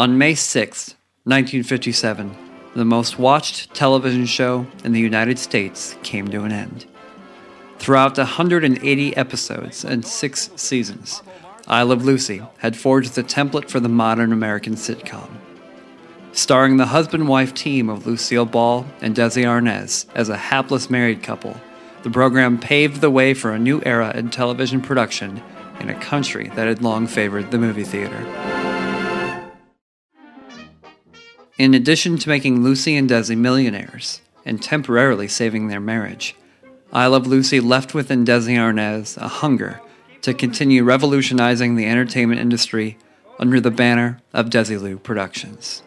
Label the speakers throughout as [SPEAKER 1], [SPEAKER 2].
[SPEAKER 1] On May 6, 1957, the most watched television show in the United States came to an end. Throughout 180 episodes and six seasons, I Love Lucy had forged the template for the modern American sitcom. Starring the husband wife team of Lucille Ball and Desi Arnaz as a hapless married couple, the program paved the way for a new era in television production in a country that had long favored the movie theater. In addition to making Lucy and Desi millionaires and temporarily saving their marriage, I Love Lucy left within Desi Arnaz a hunger to continue revolutionizing the entertainment industry under the banner of Desilu Productions.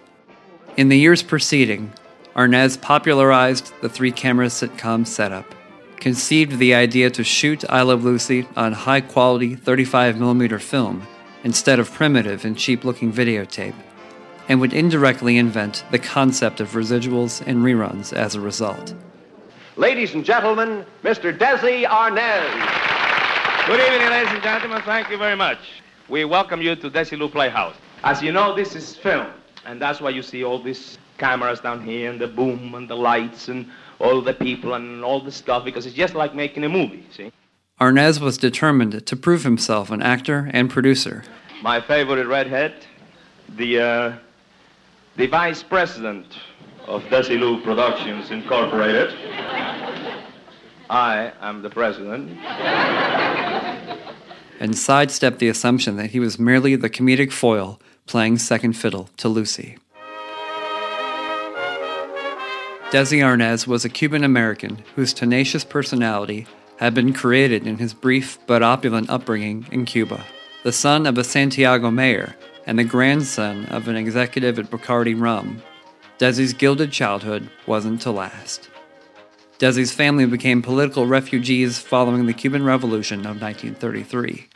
[SPEAKER 1] In the years preceding, Arnaz popularized the three camera sitcom setup, conceived the idea to shoot I Love Lucy on high quality 35mm film instead of primitive and cheap looking videotape and would indirectly invent the concept of residuals and reruns as a result.
[SPEAKER 2] Ladies and gentlemen, Mr. Desi Arnaz.
[SPEAKER 3] Good evening, ladies and gentlemen. Thank you very much. We welcome you to Desilu Playhouse. As you know, this is film, and that's why you see all these cameras down here, and the boom, and the lights, and all the people, and all the stuff, because it's just like making a movie, see?
[SPEAKER 1] Arnaz was determined to prove himself an actor and producer.
[SPEAKER 3] My favorite redhead, the uh, the vice president of Desilu Productions Incorporated. I am the president.
[SPEAKER 1] And sidestepped the assumption that he was merely the comedic foil playing second fiddle to Lucy. Desi Arnaz was a Cuban American whose tenacious personality had been created in his brief but opulent upbringing in Cuba. The son of a Santiago mayor and the grandson of an executive at Bacardi Rum, Desi's gilded childhood wasn't to last. Desi's family became political refugees following the Cuban Revolution of 1933.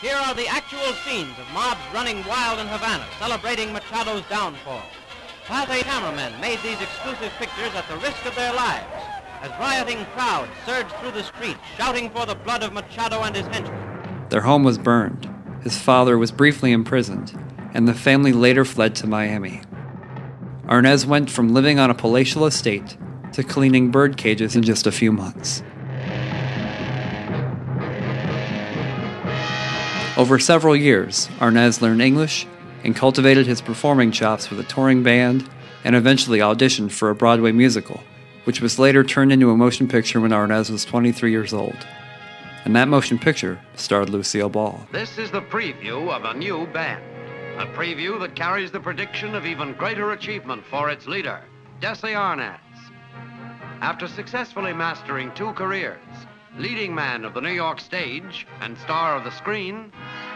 [SPEAKER 4] Here are the actual scenes of mobs running wild in Havana, celebrating Machado's downfall. Pathé cameramen made these exclusive pictures at the risk of their lives as rioting crowds surged through the streets, shouting for the blood of Machado and his henchmen.
[SPEAKER 1] Their home was burned, his father was briefly imprisoned, and the family later fled to Miami. Arnaz went from living on a palatial estate to cleaning bird cages in just a few months. Over several years, Arnaz learned English and cultivated his performing chops with a touring band and eventually auditioned for a Broadway musical, which was later turned into a motion picture when Arnaz was 23 years old and that motion picture starred Lucille Ball.
[SPEAKER 5] This is the preview of a new band. A preview that carries the prediction of even greater achievement for its leader, Desi Arnaz. After successfully mastering two careers, leading man of the New York stage and star of the screen,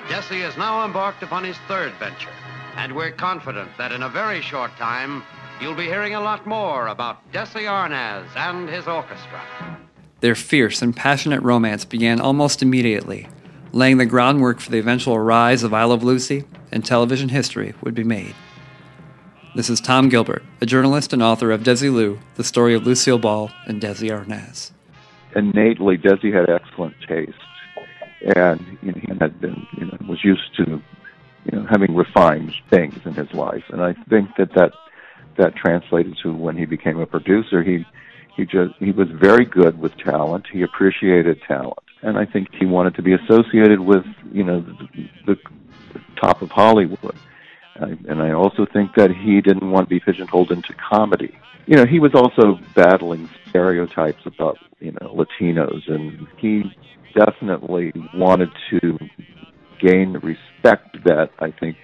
[SPEAKER 5] Desi is now embarked upon his third venture. And we're confident that in a very short time, you'll be hearing a lot more about Desi Arnaz and his orchestra.
[SPEAKER 1] Their fierce and passionate romance began almost immediately, laying the groundwork for the eventual rise of I Love Lucy and television history would be made. This is Tom Gilbert, a journalist and author of Desilu, the story of Lucille Ball and Desi Arnaz.
[SPEAKER 6] Innately, Desi had excellent taste, and you know, he had been, you know, was used to, you know, having refined things in his life, and I think that that that translated to when he became a producer. He he just he was very good with talent. He appreciated talent, and I think he wanted to be associated with you know the, the top of Hollywood. I, and I also think that he didn't want to be pigeonholed into comedy. You know, he was also battling stereotypes about you know Latinos, and he definitely wanted to gain the respect that I think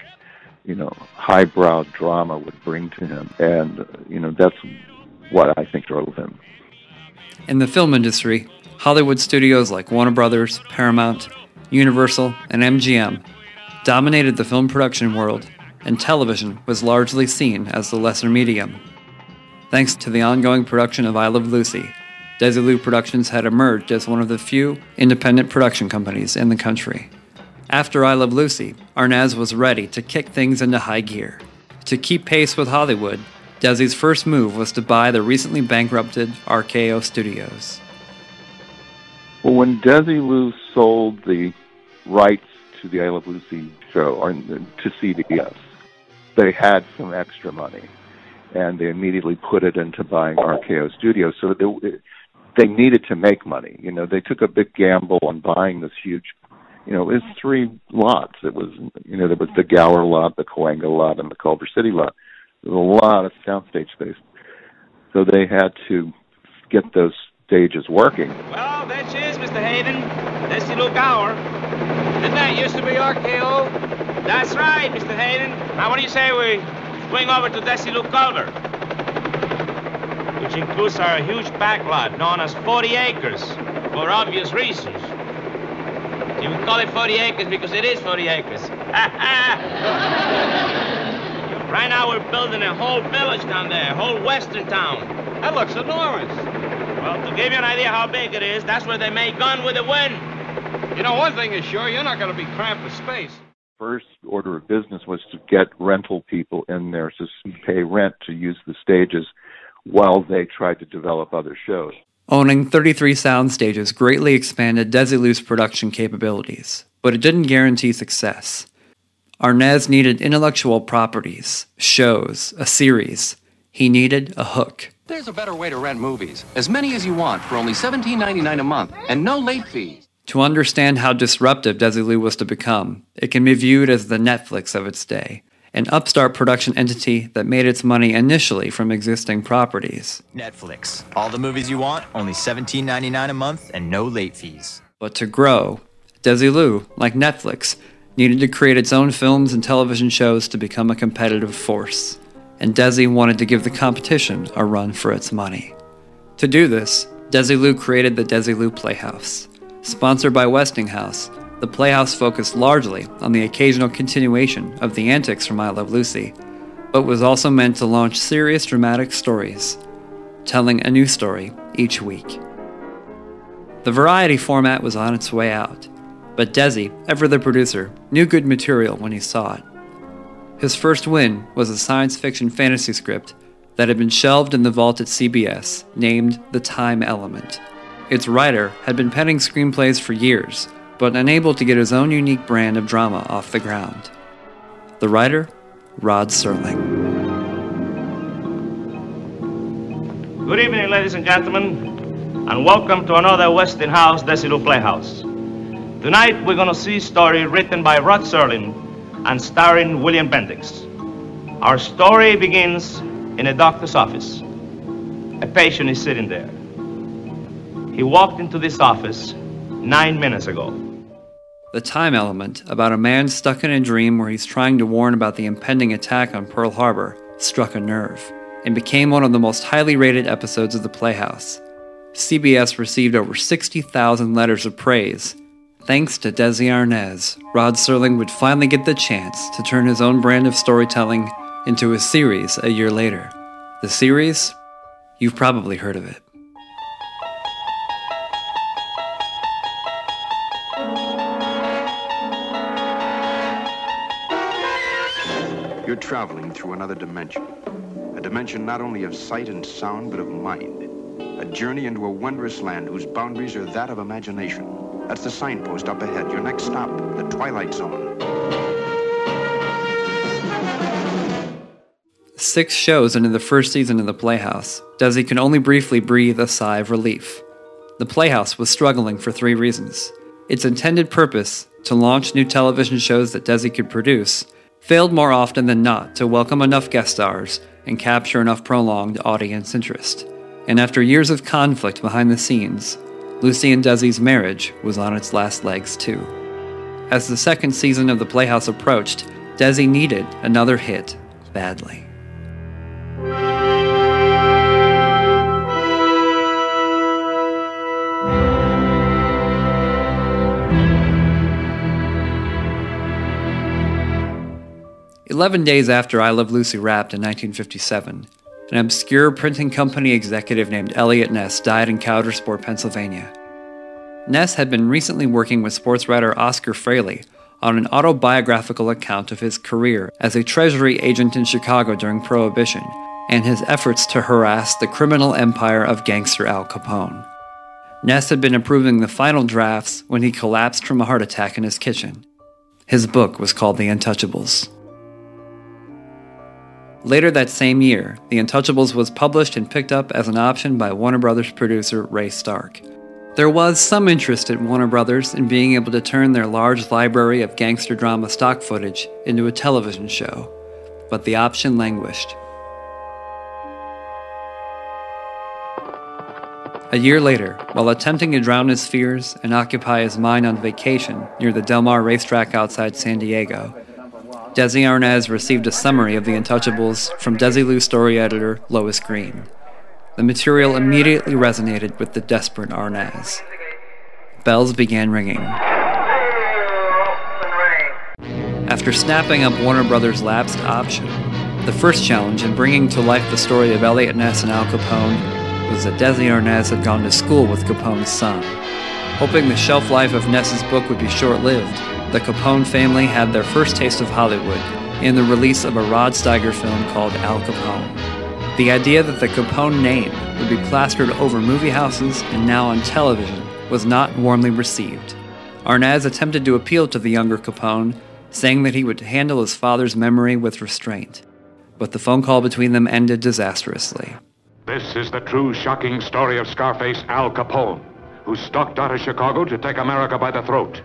[SPEAKER 6] you know highbrow drama would bring to him, and you know that's what I think drove him.
[SPEAKER 1] In the film industry, Hollywood studios like Warner Brothers, Paramount, Universal, and MGM dominated the film production world, and television was largely seen as the lesser medium. Thanks to the ongoing production of I Love Lucy, Desilu Productions had emerged as one of the few independent production companies in the country. After I Love Lucy, Arnaz was ready to kick things into high gear. To keep pace with Hollywood, Desi's first move was to buy the recently bankrupted RKO Studios.
[SPEAKER 6] Well, when Desilu sold the rights to the I Love Lucy show or uh, to CBS, they had some extra money, and they immediately put it into buying RKO Studios. So they, they needed to make money. You know, they took a big gamble on buying this huge. You know, it was three lots. It was, you know, there was the Gower lot, the Cahuenga lot, and the Culver City lot. There was a lot of soundstage space, so they had to get those stages working.
[SPEAKER 3] Well, there she is, Mr. Hayden. Desilu Gower. Didn't that used to be RKO? That's right, Mr. Hayden. Now, what do you say we swing over to Desilu Culver? Which includes our huge backlot known as 40 acres, for obvious reasons. You call it 40 acres because it is 40 acres. right now we're building a whole village down there, a whole western town. That looks enormous. Well, to give you an idea how big it is, that's where they make Gone with the Wind. You know, one thing is sure, you're not going to be cramped for space.
[SPEAKER 6] First order of business was to get rental people in there to pay rent to use the stages while they tried to develop other shows.
[SPEAKER 1] Owning 33 sound stages greatly expanded Desilu's production capabilities, but it didn't guarantee success. Arnaz needed intellectual properties, shows, a series. He needed a hook.
[SPEAKER 7] There's a better way to rent movies. As many as you want for only $17.99 a month and no late fees.
[SPEAKER 1] To understand how disruptive Desilu was to become, it can be viewed as the Netflix of its day, an upstart production entity that made its money initially from existing properties.
[SPEAKER 8] Netflix. All the movies you want, only $17.99 a month and no late fees.
[SPEAKER 1] But to grow, Desilu, like Netflix, needed to create its own films and television shows to become a competitive force and Desi wanted to give the competition a run for its money. To do this, Desilu created the Desilu Playhouse. Sponsored by Westinghouse, the Playhouse focused largely on the occasional continuation of the antics from I Love Lucy, but was also meant to launch serious dramatic stories, telling a new story each week. The variety format was on its way out, but Desi, ever the producer, knew good material when he saw it. His first win was a science fiction fantasy script that had been shelved in the vault at CBS, named The Time Element. Its writer had been penning screenplays for years, but unable to get his own unique brand of drama off the ground. The writer? Rod Serling.
[SPEAKER 3] Good evening, ladies and gentlemen, and welcome to another Westinghouse Desilu Playhouse. Tonight we're going to see a story written by Rod Serling and starring William Bendix. Our story begins in a doctor's office. A patient is sitting there. He walked into this office nine minutes ago.
[SPEAKER 1] The time element about a man stuck in a dream where he's trying to warn about the impending attack on Pearl Harbor struck a nerve and became one of the most highly rated episodes of the Playhouse. CBS received over 60,000 letters of praise Thanks to Desi Arnaz, Rod Serling would finally get the chance to turn his own brand of storytelling into a series a year later. The series? You've probably heard of it.
[SPEAKER 9] You're traveling through another dimension. A dimension not only of sight and sound, but of mind. A journey into a wondrous land whose boundaries are that of imagination. That's the signpost up ahead. Your next stop, the Twilight Zone.
[SPEAKER 1] Six shows into the first season of The Playhouse, Desi can only briefly breathe a sigh of relief. The Playhouse was struggling for three reasons. Its intended purpose, to launch new television shows that Desi could produce, failed more often than not to welcome enough guest stars and capture enough prolonged audience interest. And after years of conflict behind the scenes, Lucy and Desi's marriage was on its last legs, too. As the second season of The Playhouse approached, Desi needed another hit badly. Eleven days after I Love Lucy wrapped in 1957, an obscure printing company executive named Eliot Ness died in Coudersport, Pennsylvania. Ness had been recently working with sports writer Oscar Fraley on an autobiographical account of his career as a Treasury agent in Chicago during Prohibition and his efforts to harass the criminal empire of gangster Al Capone. Ness had been approving the final drafts when he collapsed from a heart attack in his kitchen. His book was called The Untouchables. Later that same year, The Untouchables was published and picked up as an option by Warner Brothers producer Ray Stark. There was some interest at Warner Brothers in being able to turn their large library of gangster drama stock footage into a television show, but the option languished. A year later, while attempting to drown his fears and occupy his mind on vacation near the Del Mar racetrack outside San Diego, Desi Arnaz received a summary of The Untouchables from Desilu story editor Lois Green. The material immediately resonated with the desperate Arnaz. Bells began ringing. After snapping up Warner Brothers' lapsed option, the first challenge in bringing to life the story of Eliot Ness and Al Capone was that Desi Arnaz had gone to school with Capone's son. Hoping the shelf life of Ness's book would be short lived, the Capone family had their first taste of Hollywood in the release of a Rod Steiger film called Al Capone. The idea that the Capone name would be plastered over movie houses and now on television was not warmly received. Arnaz attempted to appeal to the younger Capone, saying that he would handle his father's memory with restraint. But the phone call between them ended disastrously.
[SPEAKER 10] This is the true shocking story of Scarface Al Capone, who stalked out of Chicago to take America by the throat.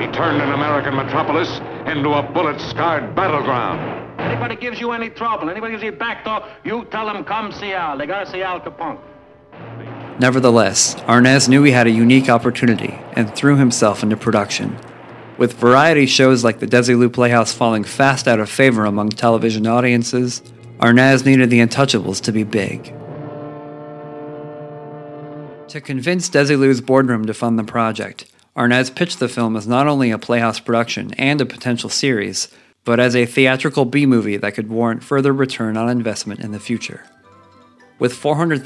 [SPEAKER 10] He turned an American metropolis into a bullet-scarred battleground.
[SPEAKER 11] Anybody gives you any trouble, anybody gives you back door, you tell them come see Al. They gotta see Al Capone.
[SPEAKER 1] Nevertheless, Arnaz knew he had a unique opportunity and threw himself into production. With variety shows like the Desilu Playhouse falling fast out of favor among television audiences, Arnaz needed the Untouchables to be big. To convince Desilu's boardroom to fund the project, Arnaz pitched the film as not only a Playhouse production and a potential series, but as a theatrical B movie that could warrant further return on investment in the future. With $400,000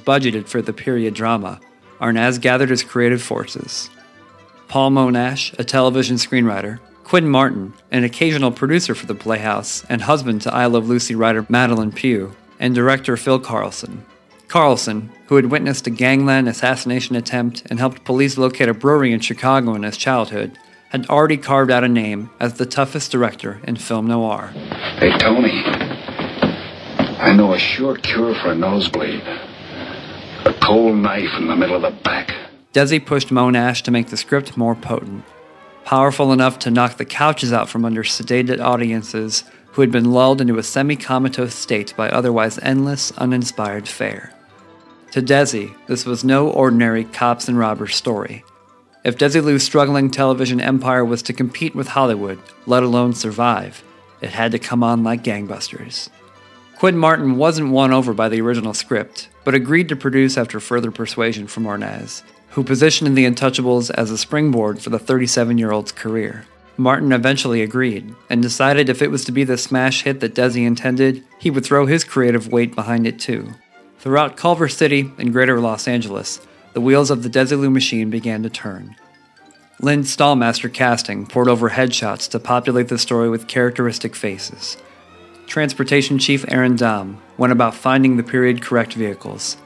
[SPEAKER 1] budgeted for the period drama, Arnaz gathered his creative forces. Paul Monash, a television screenwriter, Quinn Martin, an occasional producer for the Playhouse and husband to I Love Lucy writer Madelyn Pugh, and director Phil Karlson. Karlson, who had witnessed a gangland assassination attempt and helped police locate a brewery in Chicago in his childhood, had already carved out a name as the toughest director in film noir.
[SPEAKER 12] Hey, Tony. I know a sure cure for a nosebleed. A cold knife in the middle of the back.
[SPEAKER 1] Desi pushed Monash to make the script more potent, powerful enough to knock the couches out from under sedated audiences who had been lulled into a semi comatose state by otherwise endless, uninspired fare. To Desi, this was no ordinary cops and robbers story. If Desilu's struggling television empire was to compete with Hollywood, let alone survive, it had to come on like gangbusters. Quinn Martin wasn't won over by the original script, but agreed to produce after further persuasion from Arnaz, who positioned The Untouchables as a springboard for the 37 year old's career. Martin eventually agreed, and decided if it was to be the smash hit that Desi intended, he would throw his creative weight behind it too. Throughout Culver City and greater Los Angeles, the wheels of the Desilu machine began to turn. Lynn Stalmaster Casting poured over headshots to populate the story with characteristic faces. Transportation Chief Aaron Dahm went about finding the period correct vehicles.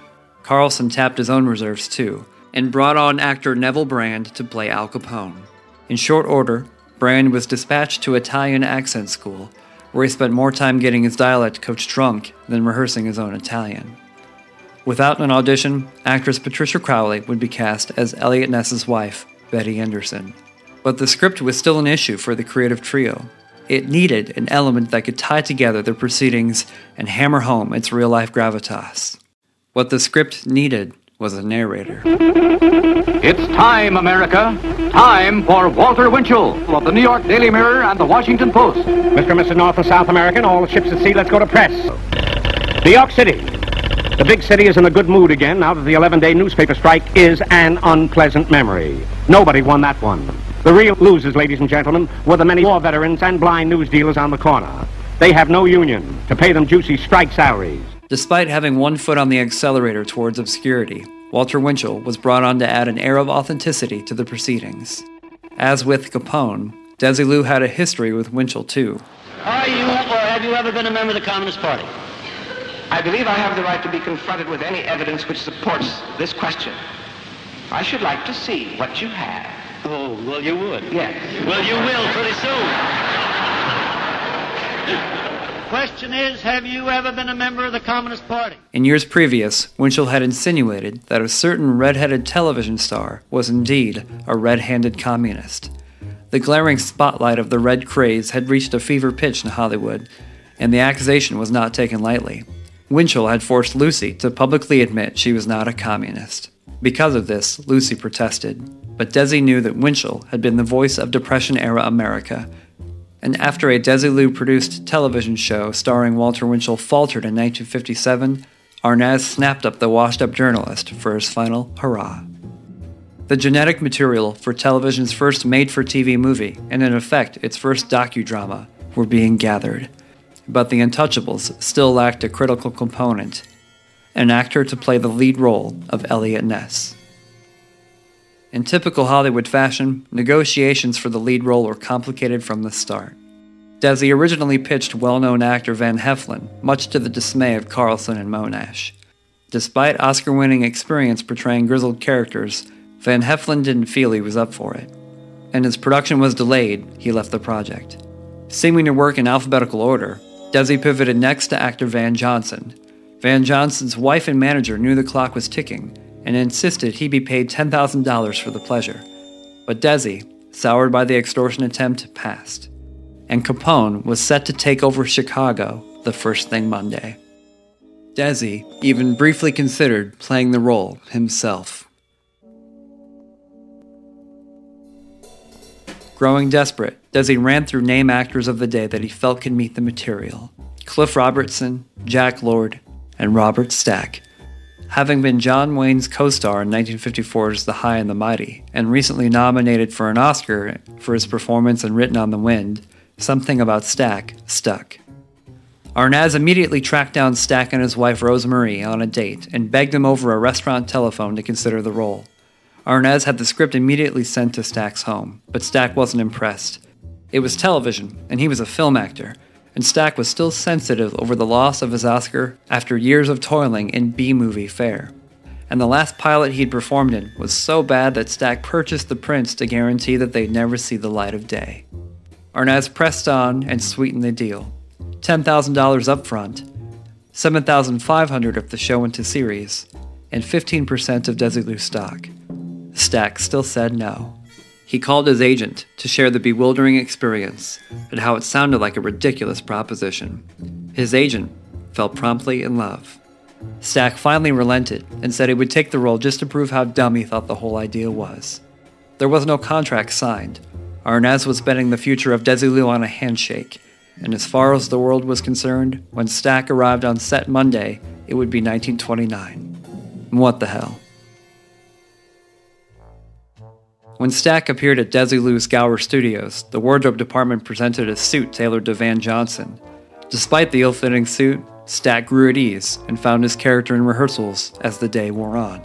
[SPEAKER 1] Karlson tapped his own reserves too, and brought on actor Neville Brand to play Al Capone. In short order, Brand was dispatched to Italian accent school, where he spent more time getting his dialect coach drunk than rehearsing his own Italian. Without an audition, actress Patricia Crowley would be cast as Eliot Ness's wife, Betty Anderson. But the script was still an issue for the creative trio. It needed an element that could tie together the proceedings and hammer home its real life gravitas. What the script needed was a narrator.
[SPEAKER 13] It's time, America. Time for Walter Winchell of the New York Daily Mirror and the Washington Post.
[SPEAKER 14] Mr. and Mrs. North and South American, all the ships at sea, let's go to press. New York City. The big city is in a good mood again now that the 11-day newspaper strike is an unpleasant memory. Nobody won that one. The real losers, ladies and gentlemen, were the many war veterans and blind news dealers on the corner. They have no union to pay them juicy strike salaries.
[SPEAKER 1] Despite having one foot on the accelerator towards obscurity, Walter Winchell was brought on to add an air of authenticity to the proceedings. As with Capone, Desilu had a history with Winchell too.
[SPEAKER 15] Are you or have you ever been a member of the Communist Party?
[SPEAKER 2] I believe I have the right to be confronted with any evidence which supports this question. I should like to see what you have.
[SPEAKER 15] Oh, well, you would.
[SPEAKER 2] Yes.
[SPEAKER 15] Well, you will pretty soon. Question is, have you ever been a member of the Communist Party?
[SPEAKER 1] In years previous, Winchell had insinuated that a certain red-headed television star was indeed a red-handed communist. The glaring spotlight of the red craze had reached a fever pitch in Hollywood, and the accusation was not taken lightly. Winchell had forced Lucy to publicly admit she was not a communist. Because of this, Lucy protested, but Desi knew that Winchell had been the voice of Depression era America. And after a Desilu produced television show starring Walter Winchell faltered in 1957, Arnaz snapped up the washed up journalist for his final hurrah. The genetic material for television's first made for TV movie, and in effect its first docudrama, were being gathered. But The Untouchables still lacked a critical component an actor to play the lead role of Eliot Ness. In typical Hollywood fashion, negotiations for the lead role were complicated from the start. Desi originally pitched well known actor Van Heflin, much to the dismay of Karlson and Monash. Despite Oscar winning experience portraying grizzled characters, Van Heflin didn't feel he was up for it. And as production was delayed, he left the project. Seeming to work in alphabetical order, Desi pivoted next to actor Van Johnson. Van Johnson's wife and manager knew the clock was ticking and insisted he be paid $10,000 for the pleasure. But Desi, soured by the extortion attempt, passed. And Capone was set to take over Chicago the first thing Monday. Desi even briefly considered playing the role himself. Growing desperate, Desi ran through name actors of the day that he felt could meet the material Cliff Robertson, Jack Lord, and Robert Stack. Having been John Wayne's co star in 1954's The High and the Mighty, and recently nominated for an Oscar for his performance in Written on the Wind, something about Stack stuck. Arnaz immediately tracked down Stack and his wife Rosemarie on a date and begged them over a restaurant telephone to consider the role. Arnaz had the script immediately sent to Stack's home, but Stack wasn't impressed. It was television, and he was a film actor, and Stack was still sensitive over the loss of his Oscar after years of toiling in B movie fare. And the last pilot he'd performed in was so bad that Stack purchased the prints to guarantee that they'd never see the light of day. Arnaz pressed on and sweetened the deal $10,000 up front, $7,500 if the show went to series, and 15% of Desilu stock. Stack still said no. He called his agent to share the bewildering experience and how it sounded like a ridiculous proposition. His agent fell promptly in love. Stack finally relented and said he would take the role just to prove how dumb he thought the whole idea was. There was no contract signed. Arnaz was betting the future of Desilu on a handshake, and as far as the world was concerned, when Stack arrived on set Monday, it would be 1929. What the hell? When Stack appeared at Desilu's Gower Studios, the wardrobe department presented a suit tailored to Van Johnson. Despite the ill fitting suit, Stack grew at ease and found his character in rehearsals as the day wore on.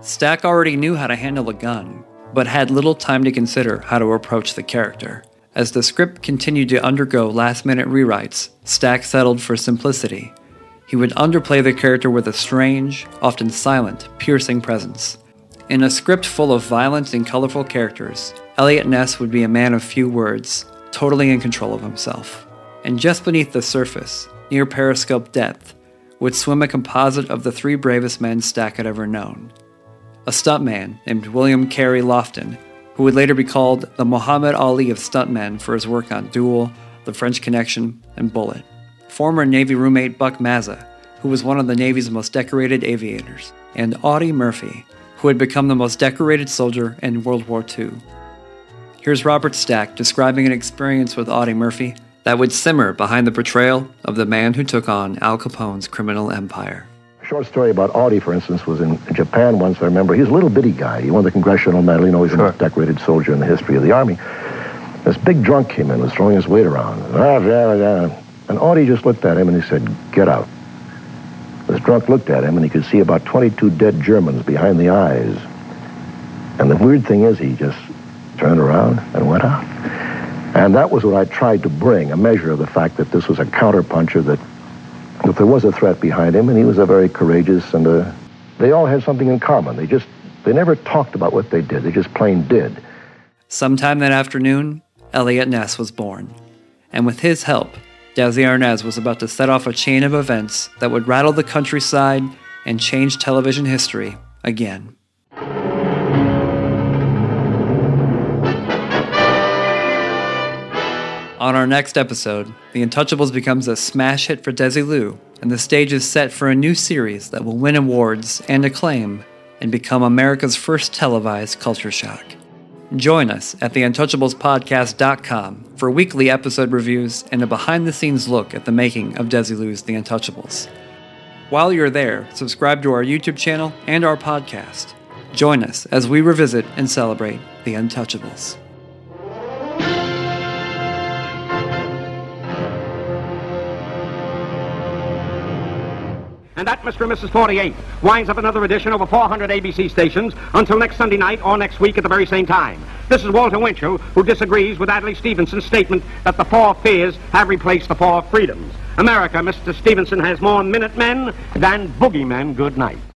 [SPEAKER 1] Stack already knew how to handle a gun, but had little time to consider how to approach the character. As the script continued to undergo last minute rewrites, Stack settled for simplicity. He would underplay the character with a strange, often silent, piercing presence. In a script full of violent and colorful characters, Eliot Ness would be a man of few words, totally in control of himself. And just beneath the surface, near periscope depth, would swim a composite of the three bravest men Stack had ever known. A stuntman named William Carey Loftin, who would later be called the Muhammad Ali of stuntmen for his work on Duel, The French Connection, and Bullitt. Former Navy roommate Buck Mazza, who was one of the Navy's most decorated aviators, and Audie Murphy, who had become the most decorated soldier in World War II. Here's Robert Stack describing an experience with Audie Murphy that would simmer behind the portrayal of the man who took on Al Capone's criminal empire.
[SPEAKER 16] A short story about Audie, for instance, was in Japan once, I remember. He's a little bitty guy. He won the Congressional Medal. You know, he's the most decorated soldier in the history of the Army. This big drunk came in, was throwing his weight around. Ah, and Audie just looked at him and he said, Get out. This drunk looked at him and he could see about 22 dead Germans behind the eyes. And the weird thing is, he just turned around and went out. And that was what I tried to bring, a measure of the fact that this was a counterpuncher, that, if there was a threat behind him, and he was a very courageous and a, they all had something in common. They just, they never talked about what they did. They just plain did.
[SPEAKER 1] Sometime that afternoon, Eliot Ness was born. And with his help, Desi Arnaz was about to set off a chain of events that would rattle the countryside and change television history again. On our next episode, The Untouchables becomes a smash hit for Desilu, and the stage is set for a new series that will win awards and acclaim and become America's first televised culture shock. Join us at theuntouchablespodcast.com for weekly episode reviews and a behind the scenes look at the making of Desilu's The Untouchables. While you're there, subscribe to our YouTube channel and our podcast. Join us as we revisit and celebrate The Untouchables.
[SPEAKER 14] And that, Mr. and Mrs. 48, winds up another edition over 400 ABC stations until next Sunday night or next week at the very same time. This is Walter Winchell, who disagrees with Adlai Stevenson's statement that the four fears have replaced the four freedoms. America, Mr. Stevenson, has more Minutemen than boogeymen. Good night.